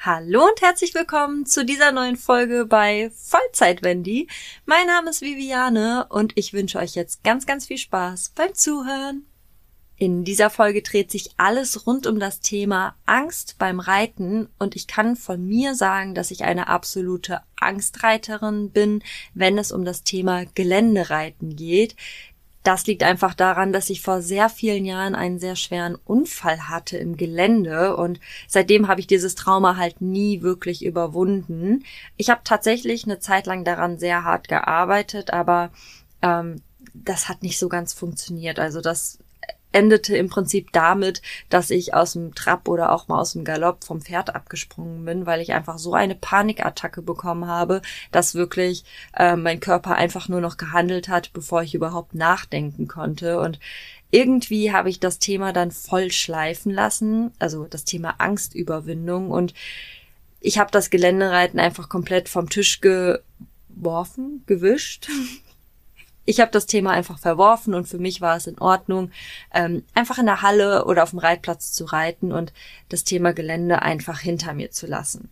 Hallo und herzlich willkommen zu dieser neuen Folge bei Vollzeit Wendy. Mein Name ist Viviane und ich wünsche euch jetzt ganz, ganz viel Spaß beim Zuhören. In dieser Folge dreht sich alles rund um das Thema Angst beim Reiten und ich kann von mir sagen, dass ich eine absolute Angstreiterin bin, wenn es um das Thema Geländereiten geht. Das liegt einfach daran, dass ich vor sehr vielen Jahren einen sehr schweren Unfall hatte im Gelände und seitdem habe ich dieses Trauma halt nie wirklich überwunden. Ich habe tatsächlich eine Zeit lang daran sehr hart gearbeitet, aber ähm, das hat nicht so ganz funktioniert. Also das endete im Prinzip damit, dass ich aus dem Trab oder auch mal aus dem Galopp vom Pferd abgesprungen bin, weil ich einfach so eine Panikattacke bekommen habe, dass wirklich äh, mein Körper einfach nur noch gehandelt hat, bevor ich überhaupt nachdenken konnte. Und irgendwie habe ich das Thema dann voll schleifen lassen, also das Thema Angstüberwindung und ich habe das Geländereiten einfach komplett vom Tisch geworfen, gewischt, ich habe das Thema einfach verworfen und für mich war es in Ordnung, ähm, einfach in der Halle oder auf dem Reitplatz zu reiten und das Thema Gelände einfach hinter mir zu lassen.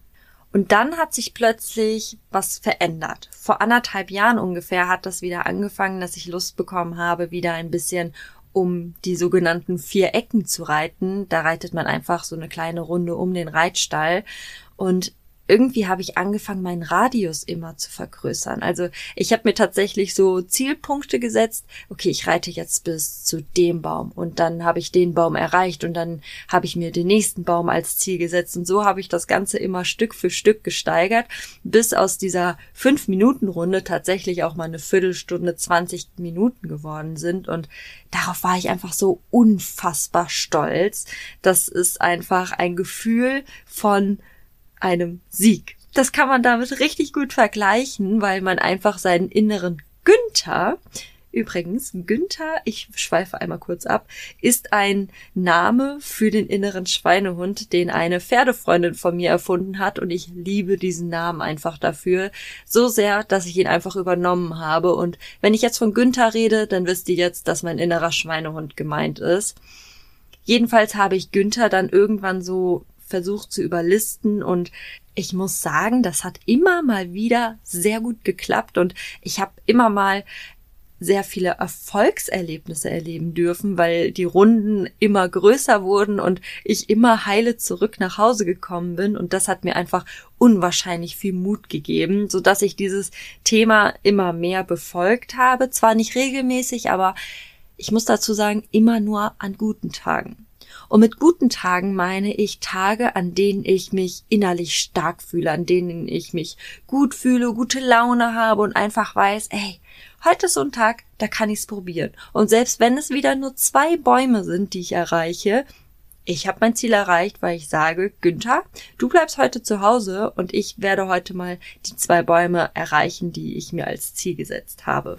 Und dann hat sich plötzlich was verändert. Vor anderthalb Jahren ungefähr hat das wieder angefangen, dass ich Lust bekommen habe, wieder ein bisschen um die sogenannten vier Ecken zu reiten. Da reitet man einfach so eine kleine Runde um den Reitstall. Und irgendwie habe ich angefangen, meinen Radius immer zu vergrößern. Also ich habe mir tatsächlich so Zielpunkte gesetzt. Okay, ich reite jetzt bis zu dem Baum und dann habe ich den Baum erreicht und dann habe ich mir den nächsten Baum als Ziel gesetzt und so habe ich das Ganze immer Stück für Stück gesteigert, bis aus dieser fünf Minuten Runde tatsächlich auch mal eine Viertelstunde, 20 Minuten geworden sind und darauf war ich einfach so unfassbar stolz. Das ist einfach ein Gefühl von einem Sieg. Das kann man damit richtig gut vergleichen, weil man einfach seinen inneren Günther Übrigens, Günther, ich schweife einmal kurz ab, ist ein Name für den inneren Schweinehund, den eine Pferdefreundin von mir erfunden hat und ich liebe diesen Namen einfach dafür so sehr, dass ich ihn einfach übernommen habe und wenn ich jetzt von Günther rede, dann wisst ihr jetzt, dass mein innerer Schweinehund gemeint ist. Jedenfalls habe ich Günther dann irgendwann so versucht zu überlisten. Und ich muss sagen, das hat immer mal wieder sehr gut geklappt. Und ich habe immer mal sehr viele Erfolgserlebnisse erleben dürfen, weil die Runden immer größer wurden und ich immer heile zurück nach Hause gekommen bin. Und das hat mir einfach unwahrscheinlich viel Mut gegeben, so dass ich dieses Thema immer mehr befolgt habe, zwar nicht regelmäßig, aber ich muss dazu sagen, immer nur an guten Tagen. Und mit guten Tagen meine ich Tage, an denen ich mich innerlich stark fühle, an denen ich mich gut fühle, gute Laune habe und einfach weiß, ey, heute ist so ein Tag, da kann ich's probieren. Und selbst wenn es wieder nur zwei Bäume sind, die ich erreiche, ich habe mein Ziel erreicht, weil ich sage, Günther, du bleibst heute zu Hause und ich werde heute mal die zwei Bäume erreichen, die ich mir als Ziel gesetzt habe.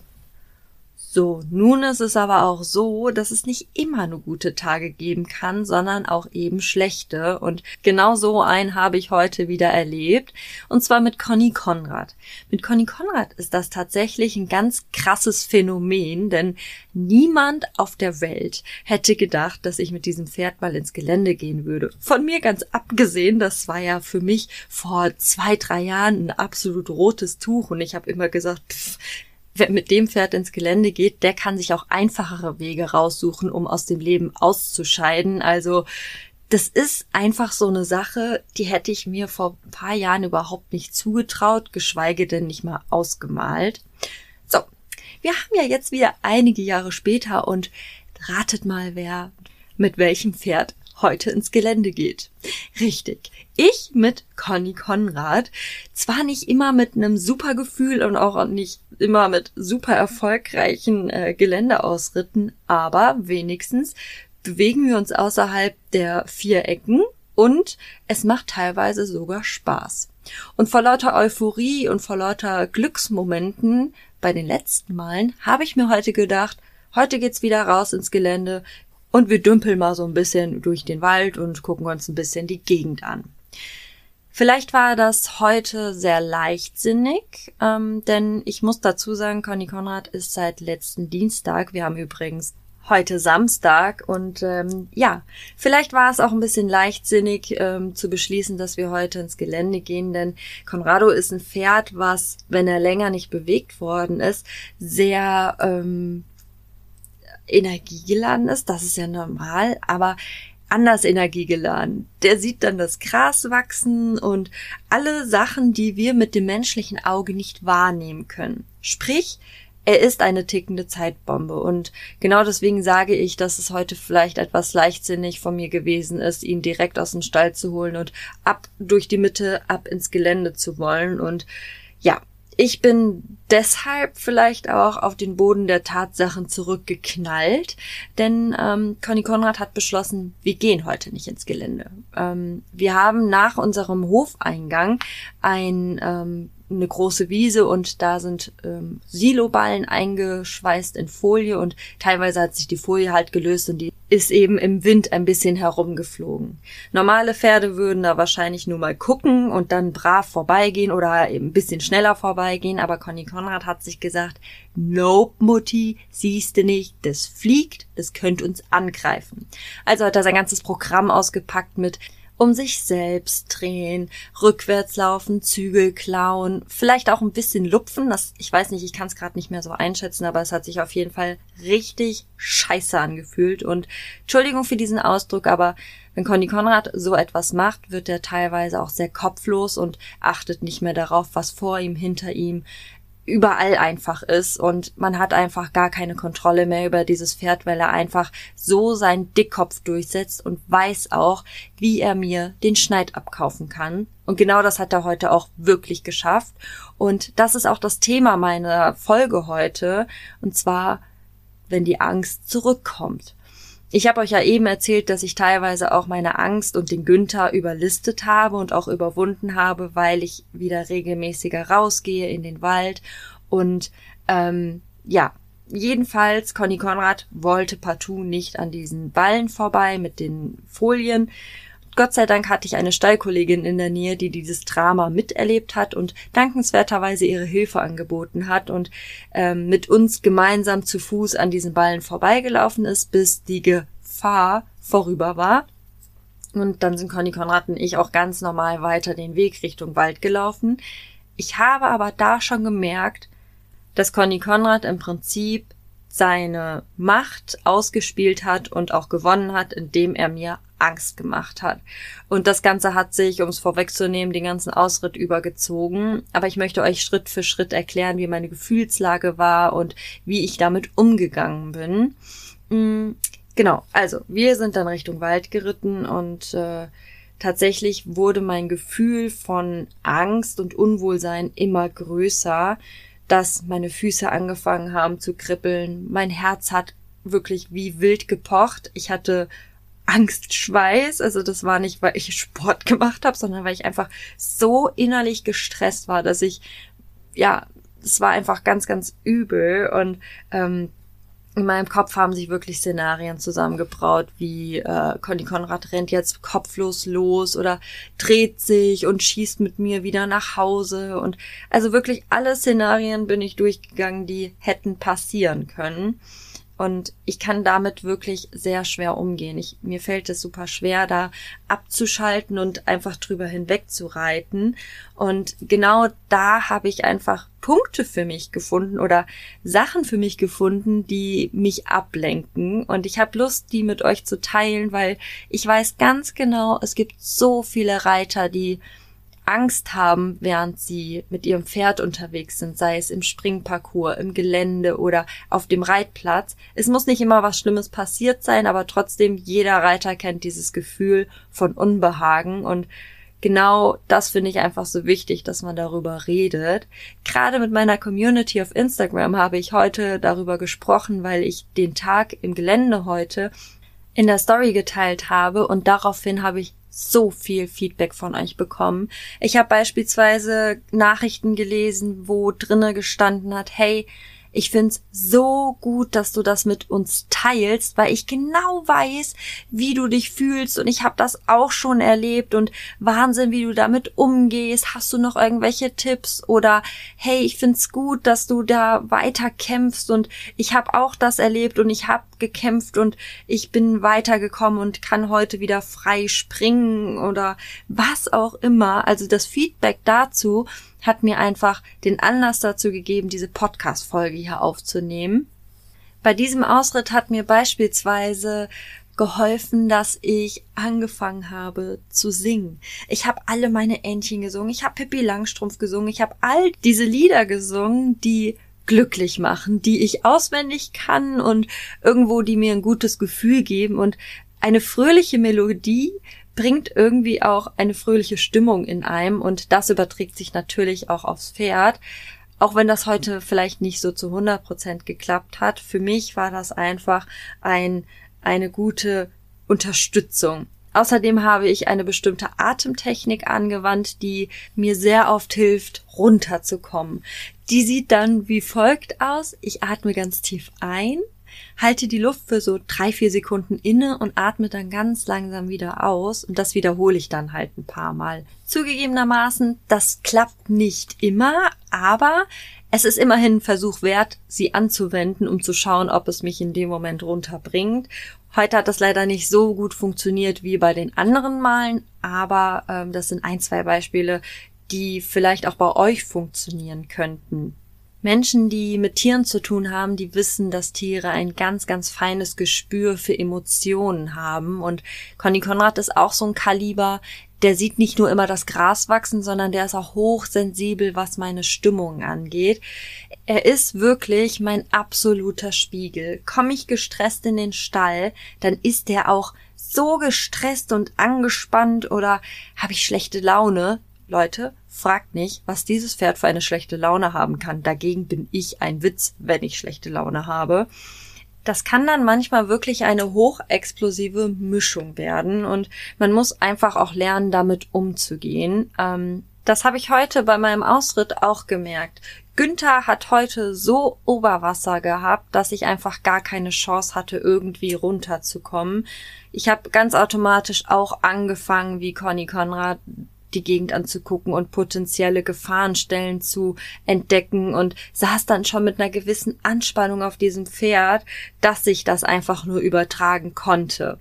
So, nun ist es aber auch so, dass es nicht immer nur gute Tage geben kann, sondern auch eben schlechte. Und genau so einen habe ich heute wieder erlebt. Und zwar mit Conny Konrad. Mit Conny Konrad ist das tatsächlich ein ganz krasses Phänomen, denn niemand auf der Welt hätte gedacht, dass ich mit diesem Pferd mal ins Gelände gehen würde. Von mir ganz abgesehen, das war ja für mich vor zwei, drei Jahren ein absolut rotes Tuch und ich habe immer gesagt, pff, wer mit dem Pferd ins Gelände geht, der kann sich auch einfachere Wege raussuchen, um aus dem Leben auszuscheiden. Also das ist einfach so eine Sache, die hätte ich mir vor ein paar Jahren überhaupt nicht zugetraut, geschweige denn nicht mal ausgemalt. So, wir haben ja jetzt wieder einige Jahre später und ratet mal, wer mit welchem Pferd heute ins Gelände geht. Richtig. Ich mit Conny Konrad. Zwar nicht immer mit einem super Gefühl und auch nicht immer mit super erfolgreichen äh, Geländeausritten, aber wenigstens bewegen wir uns außerhalb der vier Ecken und es macht teilweise sogar Spaß. Und vor lauter Euphorie und vor lauter Glücksmomenten bei den letzten Malen habe ich mir heute gedacht, heute geht's wieder raus ins Gelände, und wir dümpeln mal so ein bisschen durch den Wald und gucken uns ein bisschen die Gegend an. Vielleicht war das heute sehr leichtsinnig, ähm, denn ich muss dazu sagen, Conny Konrad ist seit letzten Dienstag, wir haben übrigens heute Samstag und ähm, ja, vielleicht war es auch ein bisschen leichtsinnig ähm, zu beschließen, dass wir heute ins Gelände gehen, denn Conrado ist ein Pferd, was, wenn er länger nicht bewegt worden ist, sehr ähm, energiegeladen ist. Das ist ja normal, aber anders energiegeladen. Der sieht dann das Gras wachsen und alle Sachen, die wir mit dem menschlichen Auge nicht wahrnehmen können. Sprich, er ist eine tickende Zeitbombe und genau deswegen sage ich, dass es heute vielleicht etwas leichtsinnig von mir gewesen ist, ihn direkt aus dem Stall zu holen und ab durch die Mitte, ab ins Gelände zu wollen und ja, ich bin deshalb vielleicht auch auf den Boden der Tatsachen zurückgeknallt, denn ähm, Conny Konrad hat beschlossen, wir gehen heute nicht ins Gelände. Ähm, wir haben nach unserem Hofeingang ein ähm, eine große Wiese und da sind ähm, Siloballen eingeschweißt in Folie und teilweise hat sich die Folie halt gelöst und die ist eben im Wind ein bisschen herumgeflogen. Normale Pferde würden da wahrscheinlich nur mal gucken und dann brav vorbeigehen oder eben ein bisschen schneller vorbeigehen, aber Conny Konrad hat sich gesagt, Nope, Mutti, siehste nicht, das fliegt, das könnte uns angreifen. Also hat er sein ganzes Programm ausgepackt mit um sich selbst drehen, rückwärts laufen, Zügel klauen, vielleicht auch ein bisschen lupfen. Das, ich weiß nicht, ich kann es gerade nicht mehr so einschätzen, aber es hat sich auf jeden Fall richtig scheiße angefühlt. Und Entschuldigung für diesen Ausdruck, aber wenn Conny Konrad so etwas macht, wird er teilweise auch sehr kopflos und achtet nicht mehr darauf, was vor ihm, hinter ihm, überall einfach ist und man hat einfach gar keine Kontrolle mehr über dieses Pferd, weil er einfach so seinen Dickkopf durchsetzt und weiß auch, wie er mir den Schneid abkaufen kann. Und genau das hat er heute auch wirklich geschafft. Und das ist auch das Thema meiner Folge heute. Und zwar, wenn die Angst zurückkommt. Ich habe euch ja eben erzählt, dass ich teilweise auch meine Angst und den Günther überlistet habe und auch überwunden habe, weil ich wieder regelmäßiger rausgehe in den Wald. Und ähm, ja, jedenfalls, Conny Konrad wollte partout nicht an diesen Ballen vorbei mit den Folien. Gott sei Dank hatte ich eine Stallkollegin in der Nähe, die dieses Drama miterlebt hat und dankenswerterweise ihre Hilfe angeboten hat und ähm, mit uns gemeinsam zu Fuß an diesen Ballen vorbeigelaufen ist, bis die Gefahr vorüber war. Und dann sind Conny Konrad und ich auch ganz normal weiter den Weg Richtung Wald gelaufen. Ich habe aber da schon gemerkt, dass Conny Konrad im Prinzip seine Macht ausgespielt hat und auch gewonnen hat, indem er mir Angst gemacht hat. Und das Ganze hat sich, um es vorwegzunehmen, den ganzen Ausritt übergezogen. Aber ich möchte euch Schritt für Schritt erklären, wie meine Gefühlslage war und wie ich damit umgegangen bin. Mhm, genau, also wir sind dann Richtung Wald geritten und äh, tatsächlich wurde mein Gefühl von Angst und Unwohlsein immer größer, dass meine Füße angefangen haben zu kribbeln. Mein Herz hat wirklich wie wild gepocht. Ich hatte Angstschweiß. Also das war nicht, weil ich Sport gemacht habe, sondern weil ich einfach so innerlich gestresst war, dass ich, ja, es war einfach ganz, ganz übel. Und ähm, in meinem Kopf haben sich wirklich Szenarien zusammengebraut, wie äh, Conny Konrad rennt jetzt kopflos los oder dreht sich und schießt mit mir wieder nach Hause. Und also wirklich alle Szenarien bin ich durchgegangen, die hätten passieren können. Und ich kann damit wirklich sehr schwer umgehen. Ich, mir fällt es super schwer, da abzuschalten und einfach drüber hinweg zu reiten. Und genau da habe ich einfach Punkte für mich gefunden oder Sachen für mich gefunden, die mich ablenken. Und ich habe Lust, die mit euch zu teilen, weil ich weiß ganz genau, es gibt so viele Reiter, die Angst haben, während sie mit ihrem Pferd unterwegs sind, sei es im Springparcours, im Gelände oder auf dem Reitplatz. Es muss nicht immer was Schlimmes passiert sein, aber trotzdem jeder Reiter kennt dieses Gefühl von Unbehagen und genau das finde ich einfach so wichtig, dass man darüber redet. Gerade mit meiner Community auf Instagram habe ich heute darüber gesprochen, weil ich den Tag im Gelände heute in der Story geteilt habe und daraufhin habe ich so viel Feedback von euch bekommen. Ich habe beispielsweise Nachrichten gelesen, wo drinne gestanden hat, hey, ich find's so gut, dass du das mit uns teilst, weil ich genau weiß, wie du dich fühlst. Und ich habe das auch schon erlebt. Und Wahnsinn, wie du damit umgehst. Hast du noch irgendwelche Tipps? Oder hey, ich find's gut, dass du da weiter kämpfst. Und ich habe auch das erlebt. Und ich habe abgekämpft und ich bin weitergekommen und kann heute wieder frei springen oder was auch immer. Also das Feedback dazu hat mir einfach den Anlass dazu gegeben, diese Podcast-Folge hier aufzunehmen. Bei diesem Ausritt hat mir beispielsweise geholfen, dass ich angefangen habe zu singen. Ich habe alle meine Entchen gesungen, ich habe Pippi Langstrumpf gesungen, ich habe all diese Lieder gesungen, die glücklich machen, die ich auswendig kann und irgendwo die mir ein gutes Gefühl geben und eine fröhliche Melodie bringt irgendwie auch eine fröhliche Stimmung in einem und das überträgt sich natürlich auch aufs Pferd. Auch wenn das heute vielleicht nicht so zu 100 Prozent geklappt hat, für mich war das einfach ein eine gute Unterstützung. Außerdem habe ich eine bestimmte Atemtechnik angewandt, die mir sehr oft hilft, runterzukommen. Die sieht dann wie folgt aus. Ich atme ganz tief ein, halte die Luft für so drei, vier Sekunden inne und atme dann ganz langsam wieder aus. Und das wiederhole ich dann halt ein paar Mal. Zugegebenermaßen, das klappt nicht immer, aber es ist immerhin ein Versuch wert, sie anzuwenden, um zu schauen, ob es mich in dem Moment runterbringt. Heute hat das leider nicht so gut funktioniert wie bei den anderen Malen, aber ähm, das sind ein, zwei Beispiele, die vielleicht auch bei euch funktionieren könnten. Menschen, die mit Tieren zu tun haben, die wissen, dass Tiere ein ganz, ganz feines Gespür für Emotionen haben. Und Conny Konrad ist auch so ein Kaliber, der sieht nicht nur immer das Gras wachsen, sondern der ist auch hochsensibel, was meine Stimmung angeht. Er ist wirklich mein absoluter Spiegel. Komme ich gestresst in den Stall, dann ist er auch so gestresst und angespannt oder habe ich schlechte Laune. Leute, fragt nicht, was dieses Pferd für eine schlechte Laune haben kann. Dagegen bin ich ein Witz, wenn ich schlechte Laune habe das kann dann manchmal wirklich eine hochexplosive Mischung werden und man muss einfach auch lernen, damit umzugehen. Ähm, das habe ich heute bei meinem Ausritt auch gemerkt. Günther hat heute so Oberwasser gehabt, dass ich einfach gar keine Chance hatte, irgendwie runterzukommen. Ich habe ganz automatisch auch angefangen, wie Conny Konrad, die Gegend anzugucken und potenzielle Gefahrenstellen zu entdecken und saß dann schon mit einer gewissen Anspannung auf diesem Pferd, dass sich das einfach nur übertragen konnte.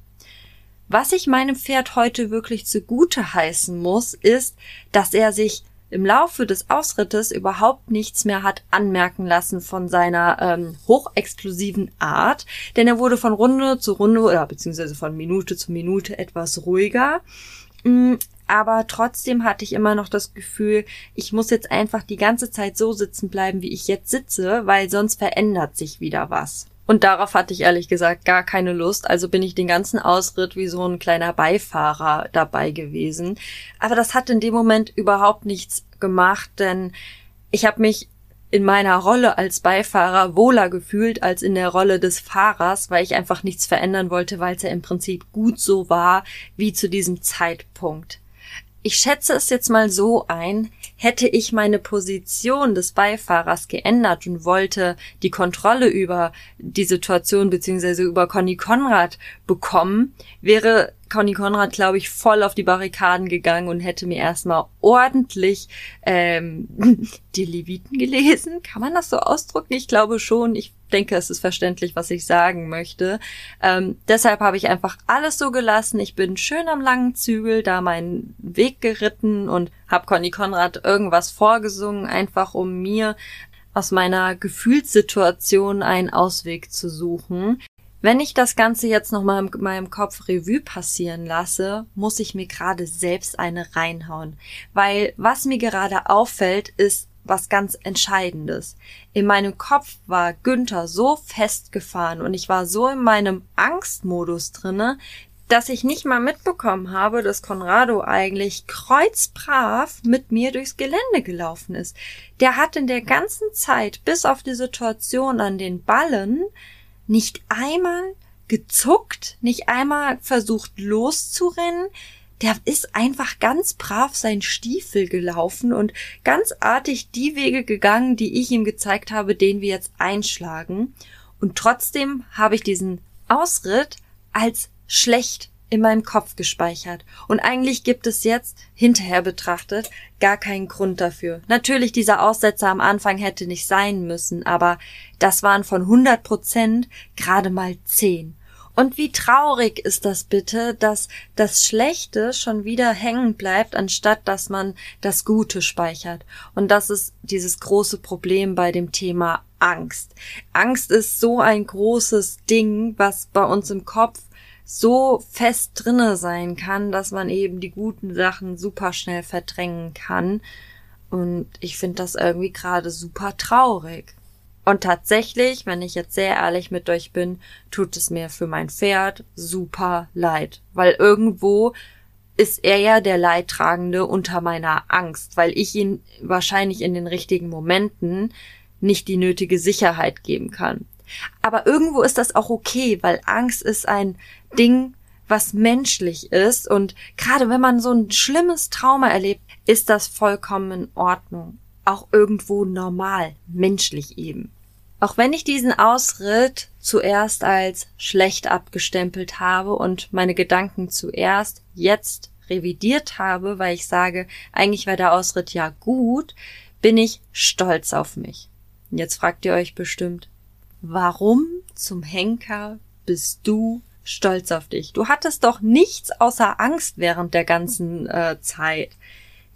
Was ich meinem Pferd heute wirklich zugute heißen muss, ist, dass er sich im Laufe des Ausrittes überhaupt nichts mehr hat anmerken lassen von seiner ähm, hochexplosiven Art, denn er wurde von Runde zu Runde oder beziehungsweise von Minute zu Minute etwas ruhiger. Aber trotzdem hatte ich immer noch das Gefühl, ich muss jetzt einfach die ganze Zeit so sitzen bleiben, wie ich jetzt sitze, weil sonst verändert sich wieder was. Und darauf hatte ich ehrlich gesagt gar keine Lust, also bin ich den ganzen Ausritt wie so ein kleiner Beifahrer dabei gewesen. Aber das hat in dem Moment überhaupt nichts gemacht, denn ich habe mich in meiner Rolle als Beifahrer wohler gefühlt als in der Rolle des Fahrers, weil ich einfach nichts verändern wollte, weil es ja im Prinzip gut so war wie zu diesem Zeitpunkt. Ich schätze es jetzt mal so ein, hätte ich meine Position des Beifahrers geändert und wollte die Kontrolle über die Situation beziehungsweise über Conny Konrad bekommen, wäre Conny Konrad, glaube ich, voll auf die Barrikaden gegangen und hätte mir erstmal ordentlich ähm, die Leviten gelesen. Kann man das so ausdrücken? Ich glaube schon. Ich denke, es ist verständlich, was ich sagen möchte. Ähm, deshalb habe ich einfach alles so gelassen. Ich bin schön am langen Zügel da meinen Weg geritten und habe Conny Konrad irgendwas vorgesungen, einfach um mir aus meiner Gefühlssituation einen Ausweg zu suchen. Wenn ich das Ganze jetzt nochmal in meinem Kopf Revue passieren lasse, muss ich mir gerade selbst eine reinhauen. Weil was mir gerade auffällt, ist was ganz Entscheidendes. In meinem Kopf war Günther so festgefahren und ich war so in meinem Angstmodus drinne, dass ich nicht mal mitbekommen habe, dass Conrado eigentlich kreuzbrav mit mir durchs Gelände gelaufen ist. Der hat in der ganzen Zeit, bis auf die Situation an den Ballen, nicht einmal gezuckt, nicht einmal versucht loszurennen. Der ist einfach ganz brav sein Stiefel gelaufen und ganz artig die Wege gegangen, die ich ihm gezeigt habe, den wir jetzt einschlagen. Und trotzdem habe ich diesen Ausritt als schlecht in meinem Kopf gespeichert. Und eigentlich gibt es jetzt, hinterher betrachtet, gar keinen Grund dafür. Natürlich, dieser Aussetzer am Anfang hätte nicht sein müssen, aber das waren von 100 Prozent gerade mal 10. Und wie traurig ist das bitte, dass das Schlechte schon wieder hängen bleibt, anstatt dass man das Gute speichert. Und das ist dieses große Problem bei dem Thema Angst. Angst ist so ein großes Ding, was bei uns im Kopf so fest drinne sein kann, dass man eben die guten Sachen super schnell verdrängen kann. Und ich finde das irgendwie gerade super traurig. Und tatsächlich, wenn ich jetzt sehr ehrlich mit euch bin, tut es mir für mein Pferd super leid, weil irgendwo ist er ja der Leidtragende unter meiner Angst, weil ich ihn wahrscheinlich in den richtigen Momenten nicht die nötige Sicherheit geben kann. Aber irgendwo ist das auch okay, weil Angst ist ein Ding, was menschlich ist und gerade wenn man so ein schlimmes Trauma erlebt, ist das vollkommen in Ordnung. Auch irgendwo normal, menschlich eben. Auch wenn ich diesen Ausritt zuerst als schlecht abgestempelt habe und meine Gedanken zuerst jetzt revidiert habe, weil ich sage, eigentlich war der Ausritt ja gut, bin ich stolz auf mich. Jetzt fragt ihr euch bestimmt, warum zum Henker bist du stolz auf dich? Du hattest doch nichts außer Angst während der ganzen äh, Zeit.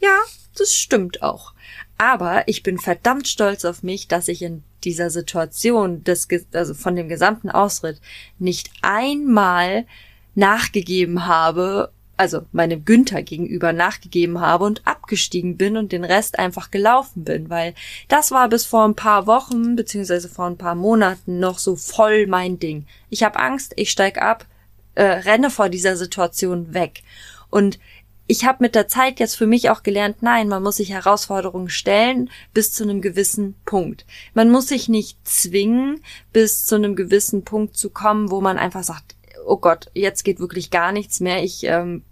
Ja, das stimmt auch. Aber ich bin verdammt stolz auf mich, dass ich in dieser Situation des, also von dem gesamten Ausritt nicht einmal nachgegeben habe, also meinem Günther gegenüber nachgegeben habe und abgestiegen bin und den Rest einfach gelaufen bin, weil das war bis vor ein paar Wochen beziehungsweise vor ein paar Monaten noch so voll mein Ding. Ich habe Angst, ich steig ab, äh, renne vor dieser Situation weg. Und ich habe mit der Zeit jetzt für mich auch gelernt, nein, man muss sich Herausforderungen stellen bis zu einem gewissen Punkt. Man muss sich nicht zwingen, bis zu einem gewissen Punkt zu kommen, wo man einfach sagt, oh Gott, jetzt geht wirklich gar nichts mehr. Ich ähm,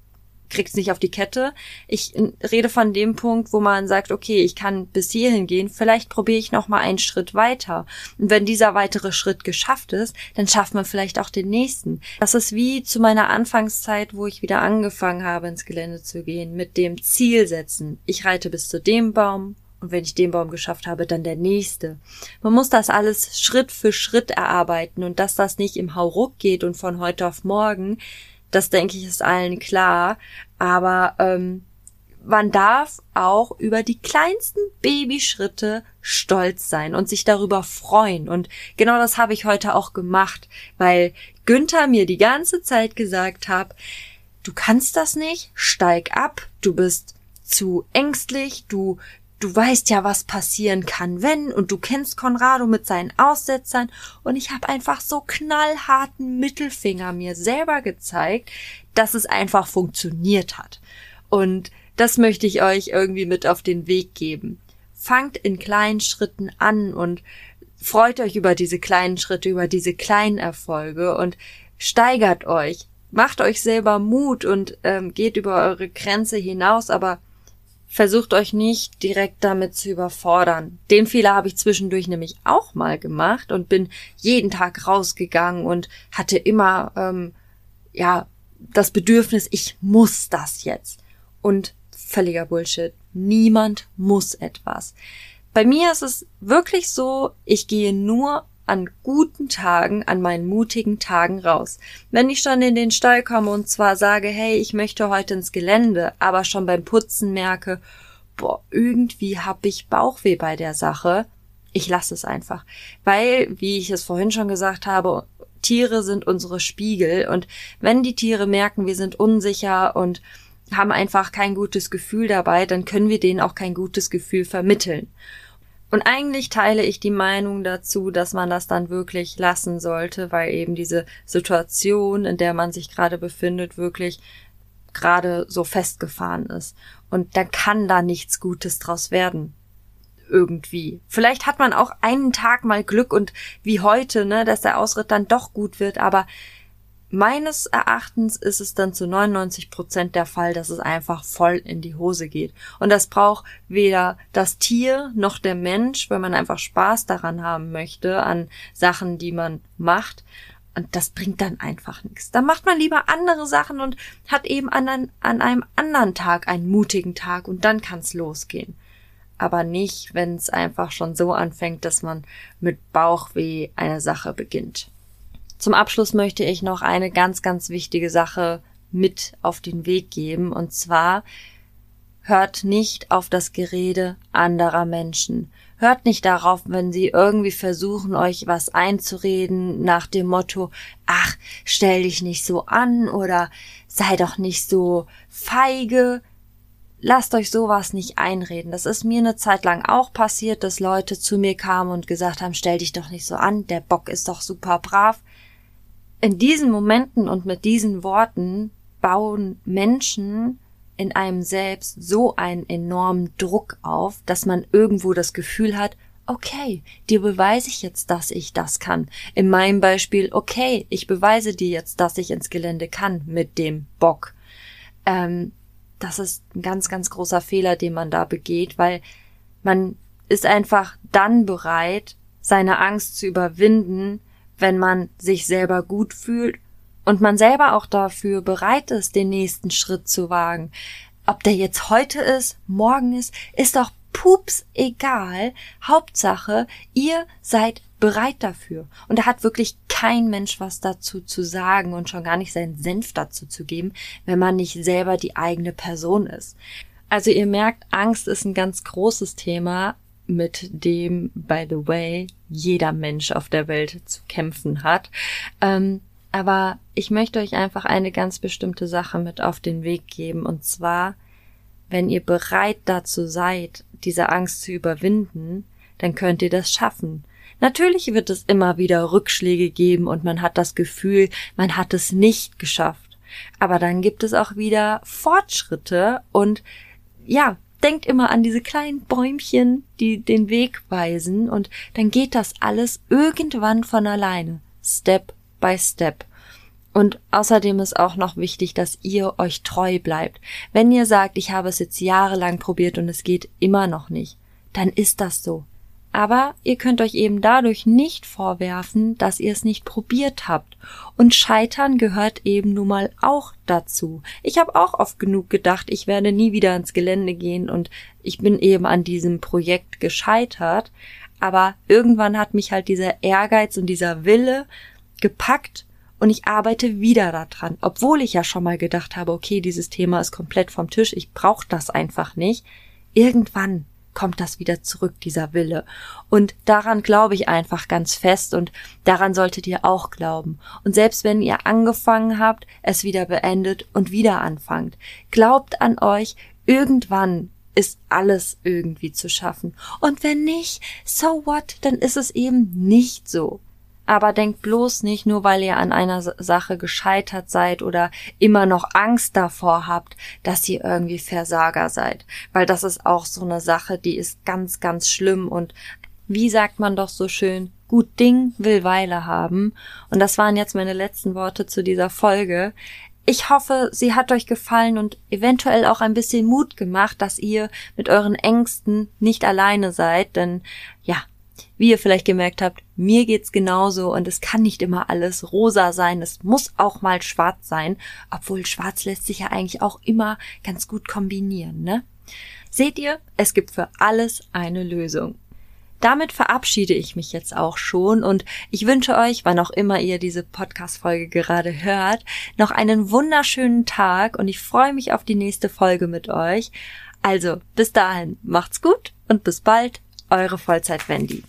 kriegt's nicht auf die Kette. Ich rede von dem Punkt, wo man sagt, okay, ich kann bis hierhin gehen, vielleicht probiere ich noch mal einen Schritt weiter. Und wenn dieser weitere Schritt geschafft ist, dann schafft man vielleicht auch den nächsten. Das ist wie zu meiner Anfangszeit, wo ich wieder angefangen habe, ins Gelände zu gehen, mit dem Ziel setzen. Ich reite bis zu dem Baum und wenn ich den Baum geschafft habe, dann der nächste. Man muss das alles Schritt für Schritt erarbeiten und dass das nicht im Hauruck geht und von heute auf morgen, das denke ich ist allen klar. Aber ähm, man darf auch über die kleinsten Babyschritte stolz sein und sich darüber freuen. Und genau das habe ich heute auch gemacht, weil Günther mir die ganze Zeit gesagt hat, du kannst das nicht, steig ab, du bist zu ängstlich, du du weißt ja, was passieren kann, wenn, und du kennst Conrado mit seinen Aussetzern, und ich habe einfach so knallharten Mittelfinger mir selber gezeigt, dass es einfach funktioniert hat. Und das möchte ich euch irgendwie mit auf den Weg geben. Fangt in kleinen Schritten an und freut euch über diese kleinen Schritte, über diese kleinen Erfolge und steigert euch. Macht euch selber Mut und ähm, geht über eure Grenze hinaus, aber versucht euch nicht direkt damit zu überfordern. Den Fehler habe ich zwischendurch nämlich auch mal gemacht und bin jeden Tag rausgegangen und hatte immer ähm, ja das Bedürfnis, ich muss das jetzt. Und völliger Bullshit. Niemand muss etwas. Bei mir ist es wirklich so, ich gehe nur an guten Tagen, an meinen mutigen Tagen raus. Wenn ich schon in den Stall komme und zwar sage, hey, ich möchte heute ins Gelände, aber schon beim Putzen merke, boah, irgendwie hab ich Bauchweh bei der Sache, ich lasse es einfach. Weil, wie ich es vorhin schon gesagt habe, Tiere sind unsere Spiegel und wenn die Tiere merken, wir sind unsicher und haben einfach kein gutes Gefühl dabei, dann können wir denen auch kein gutes Gefühl vermitteln. Und eigentlich teile ich die Meinung dazu, dass man das dann wirklich lassen sollte, weil eben diese Situation, in der man sich gerade befindet, wirklich gerade so festgefahren ist. Und dann kann da nichts Gutes draus werden. Irgendwie. Vielleicht hat man auch einen Tag mal Glück und wie heute, ne, dass der Ausritt dann doch gut wird, aber meines Erachtens ist es dann zu 99 Prozent der Fall, dass es einfach voll in die Hose geht. Und das braucht weder das Tier noch der Mensch, wenn man einfach Spaß daran haben möchte, an Sachen, die man macht. Und das bringt dann einfach nichts. Dann macht man lieber andere Sachen und hat eben an, an einem anderen Tag einen mutigen Tag und dann kann's losgehen. Aber nicht, wenn es einfach schon so anfängt, dass man mit Bauchweh eine Sache beginnt. Zum Abschluss möchte ich noch eine ganz, ganz wichtige Sache mit auf den Weg geben. Und zwar hört nicht auf das Gerede anderer Menschen. Hört nicht darauf, wenn sie irgendwie versuchen, euch was einzureden nach dem Motto, ach, stell dich nicht so an oder sei doch nicht so feige. Lasst euch sowas nicht einreden. Das ist mir eine Zeit lang auch passiert, dass Leute zu mir kamen und gesagt haben, stell dich doch nicht so an, der Bock ist doch super brav. In diesen Momenten und mit diesen Worten bauen Menschen in einem selbst so einen enormen Druck auf, dass man irgendwo das Gefühl hat, okay, dir beweise ich jetzt, dass ich das kann. In meinem Beispiel, okay, ich beweise dir jetzt, dass ich ins Gelände kann mit dem Bock. Ähm, das ist ein ganz, ganz großer Fehler, den man da begeht, weil man ist einfach dann bereit, seine Angst zu überwinden, wenn man sich selber gut fühlt und man selber auch dafür bereit ist, den nächsten Schritt zu wagen. Ob der jetzt heute ist, morgen ist, ist doch pups egal. Hauptsache, ihr seid bereit dafür. Und da hat wirklich kein Mensch was dazu zu sagen und schon gar nicht seinen Senf dazu zu geben, wenn man nicht selber die eigene Person ist. Also ihr merkt, Angst ist ein ganz großes Thema, mit dem, by the way, jeder Mensch auf der Welt zu kämpfen hat. Ähm, aber ich möchte euch einfach eine ganz bestimmte Sache mit auf den Weg geben. Und zwar, wenn ihr bereit dazu seid, diese Angst zu überwinden, dann könnt ihr das schaffen. Natürlich wird es immer wieder Rückschläge geben und man hat das Gefühl, man hat es nicht geschafft. Aber dann gibt es auch wieder Fortschritte und ja, denkt immer an diese kleinen Bäumchen, die den Weg weisen und dann geht das alles irgendwann von alleine. Step by Step. Und außerdem ist auch noch wichtig, dass ihr euch treu bleibt. Wenn ihr sagt, ich habe es jetzt jahrelang probiert und es geht immer noch nicht, dann ist das so. Aber ihr könnt euch eben dadurch nicht vorwerfen, dass ihr es nicht probiert habt. Und Scheitern gehört eben nun mal auch dazu. Ich habe auch oft genug gedacht, ich werde nie wieder ins Gelände gehen und ich bin eben an diesem Projekt gescheitert. Aber irgendwann hat mich halt dieser Ehrgeiz und dieser Wille gepackt und ich arbeite wieder daran, obwohl ich ja schon mal gedacht habe, okay, dieses Thema ist komplett vom Tisch, ich brauche das einfach nicht. Irgendwann kommt das wieder zurück, dieser Wille. Und daran glaube ich einfach ganz fest und daran solltet ihr auch glauben. Und selbst wenn ihr angefangen habt, es wieder beendet und wieder anfangt, glaubt an euch, irgendwann ist alles irgendwie zu schaffen. Und wenn nicht, so what, dann ist es eben nicht so. Aber denkt bloß nicht, nur weil ihr an einer Sache gescheitert seid oder immer noch Angst davor habt, dass ihr irgendwie Versager seid. Weil das ist auch so eine Sache, die ist ganz, ganz schlimm und wie sagt man doch so schön, gut Ding will Weile haben. Und das waren jetzt meine letzten Worte zu dieser Folge. Ich hoffe, sie hat euch gefallen und eventuell auch ein bisschen Mut gemacht, dass ihr mit euren Ängsten nicht alleine seid, denn ja, wie ihr vielleicht gemerkt habt, mir geht's genauso und es kann nicht immer alles rosa sein, es muss auch mal schwarz sein, obwohl schwarz lässt sich ja eigentlich auch immer ganz gut kombinieren, ne? Seht ihr, es gibt für alles eine Lösung. Damit verabschiede ich mich jetzt auch schon und ich wünsche euch, wann auch immer ihr diese Podcast-Folge gerade hört, noch einen wunderschönen Tag und ich freue mich auf die nächste Folge mit euch. Also, bis dahin, macht's gut und bis bald, eure Vollzeit Wendy.